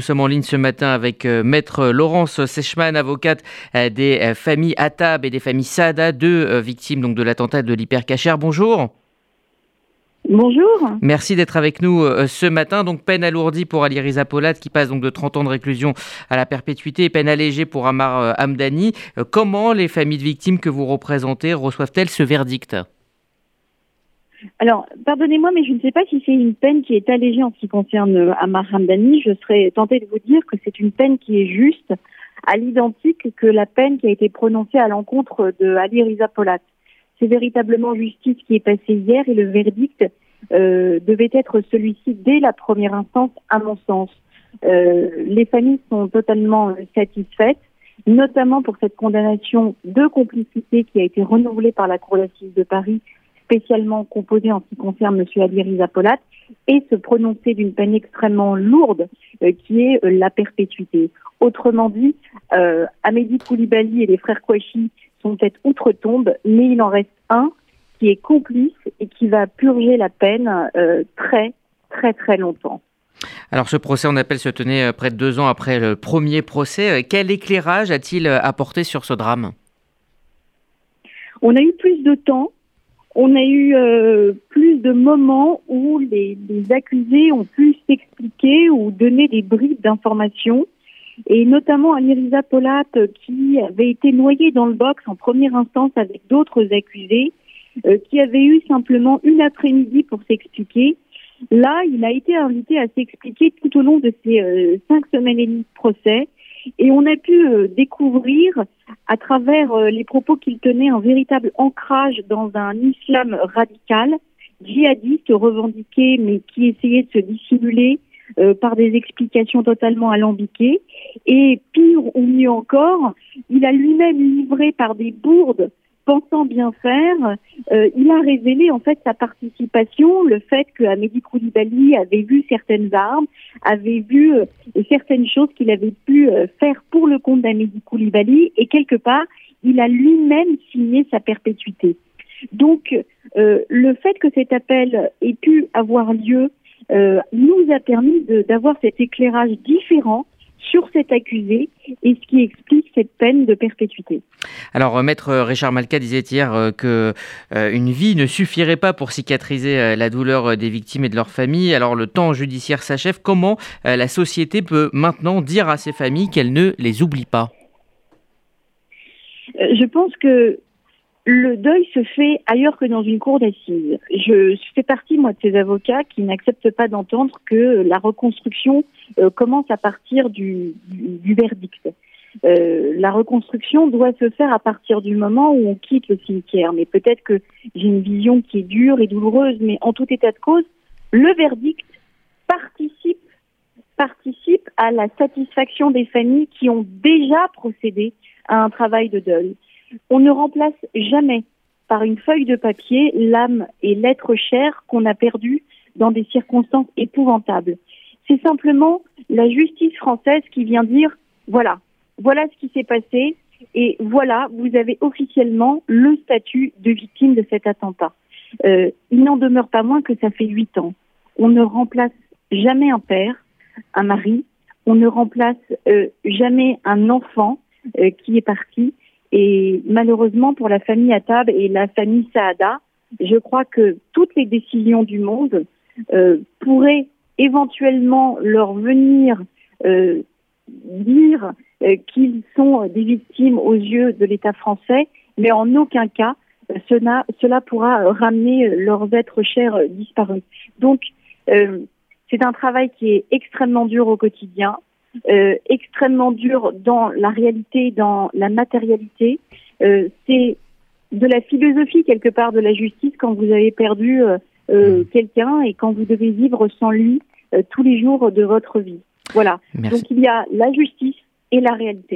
nous sommes en ligne ce matin avec maître Laurence Sechman, avocate des familles Atab et des familles Saada, deux victimes donc de l'attentat de l'hypercachère. Bonjour. Bonjour. Merci d'être avec nous euh, ce matin. Donc peine alourdie pour Ali Riza qui passe donc de 30 ans de réclusion à la perpétuité et peine allégée pour Amar euh, Hamdani. Euh, comment les familles de victimes que vous représentez reçoivent-elles ce verdict? Alors, pardonnez-moi, mais je ne sais pas si c'est une peine qui est allégée en ce qui concerne Amar Hamdani. Je serais tentée de vous dire que c'est une peine qui est juste, à l'identique que la peine qui a été prononcée à l'encontre de Ali Riza c'est véritablement justice qui est passée hier et le verdict euh, devait être celui-ci dès la première instance, à mon sens. Euh, les familles sont totalement satisfaites, notamment pour cette condamnation de complicité qui a été renouvelée par la Cour d'assises de Paris, spécialement composée en ce qui concerne M. Ali Rizapolat, et se prononcer d'une peine extrêmement lourde euh, qui est la perpétuité. Autrement dit, euh, Amédi Koulibaly et les frères Kouachi sont peut-être outre-tombe, mais il en reste un qui est complice et qui va purger la peine euh, très, très, très longtemps. Alors ce procès en appel se tenait euh, près de deux ans après le premier procès. Euh, quel éclairage a-t-il apporté sur ce drame? On a eu plus de temps, on a eu plus de moments où les, accusés ont pu s'expliquer ou donner des bribes d'informations et notamment Anirisa Polat qui avait été noyée dans le box en première instance avec d'autres accusés, euh, qui avait eu simplement une après-midi pour s'expliquer. Là, il a été invité à s'expliquer tout au long de ces euh, cinq semaines et demie de procès. Et on a pu euh, découvrir, à travers les propos qu'il tenait, un véritable ancrage dans un islam radical, djihadiste revendiqué, mais qui essayait de se dissimuler, euh, par des explications totalement alambiquées. Et pire ou mieux encore, il a lui-même livré par des bourdes pensant bien faire, euh, il a révélé en fait sa participation, le fait que Amédi Koulibaly avait vu certaines armes, avait vu euh, certaines choses qu'il avait pu faire pour le compte d'Amédi Koulibaly, et quelque part, il a lui-même signé sa perpétuité. Donc, le fait que cet appel ait pu avoir lieu euh, nous a permis d'avoir cet éclairage différent sur cet accusé et ce qui explique cette peine de perpétuité. Alors, euh, maître Richard Malka disait hier euh, que une vie ne suffirait pas pour cicatriser la douleur des victimes et de leurs familles. Alors, le temps judiciaire s'achève. Comment la société peut maintenant dire à ces familles qu'elle ne les oublie pas? Je pense que le deuil se fait ailleurs que dans une cour d'assises. Je fais partie, moi, de ces avocats qui n'acceptent pas d'entendre que la reconstruction euh, commence à partir du, verdict. Euh, la reconstruction doit se faire à partir du moment où on quitte le cimetière. Mais peut-être que j'ai une vision qui est dure et douloureuse, mais en tout état de cause, le verdict participe participe à la satisfaction des familles qui ont déjà procédé à un travail de deuil. On ne remplace jamais par une feuille de papier l'âme et l'être cher qu'on a perdu dans des circonstances épouvantables. C'est simplement la justice française qui vient dire voilà, voilà ce qui s'est passé et voilà, vous avez officiellement le statut de victime de cet attentat. Euh, il n'en demeure pas moins que ça fait huit ans. On ne remplace jamais un père, un mari, on ne remplace euh, jamais un enfant euh, qui est parti, et malheureusement pour la famille Atab et la famille Saada, je crois que toutes les décisions du monde euh, pourraient éventuellement leur venir euh, dire euh, qu'ils sont des victimes aux yeux de l'État français, mais en aucun cas cela, cela pourra ramener leurs êtres chers disparus. Donc, c'est un travail qui est extrêmement dur au quotidien. Euh, extrêmement dur dans la réalité, dans la matérialité. Euh, c'est de la philosophie quelque part de la justice quand vous avez perdu euh, mmh. quelqu'un et quand vous devez vivre sans lui tous les jours de votre vie. Voilà. Donc il y a la justice et la réalité.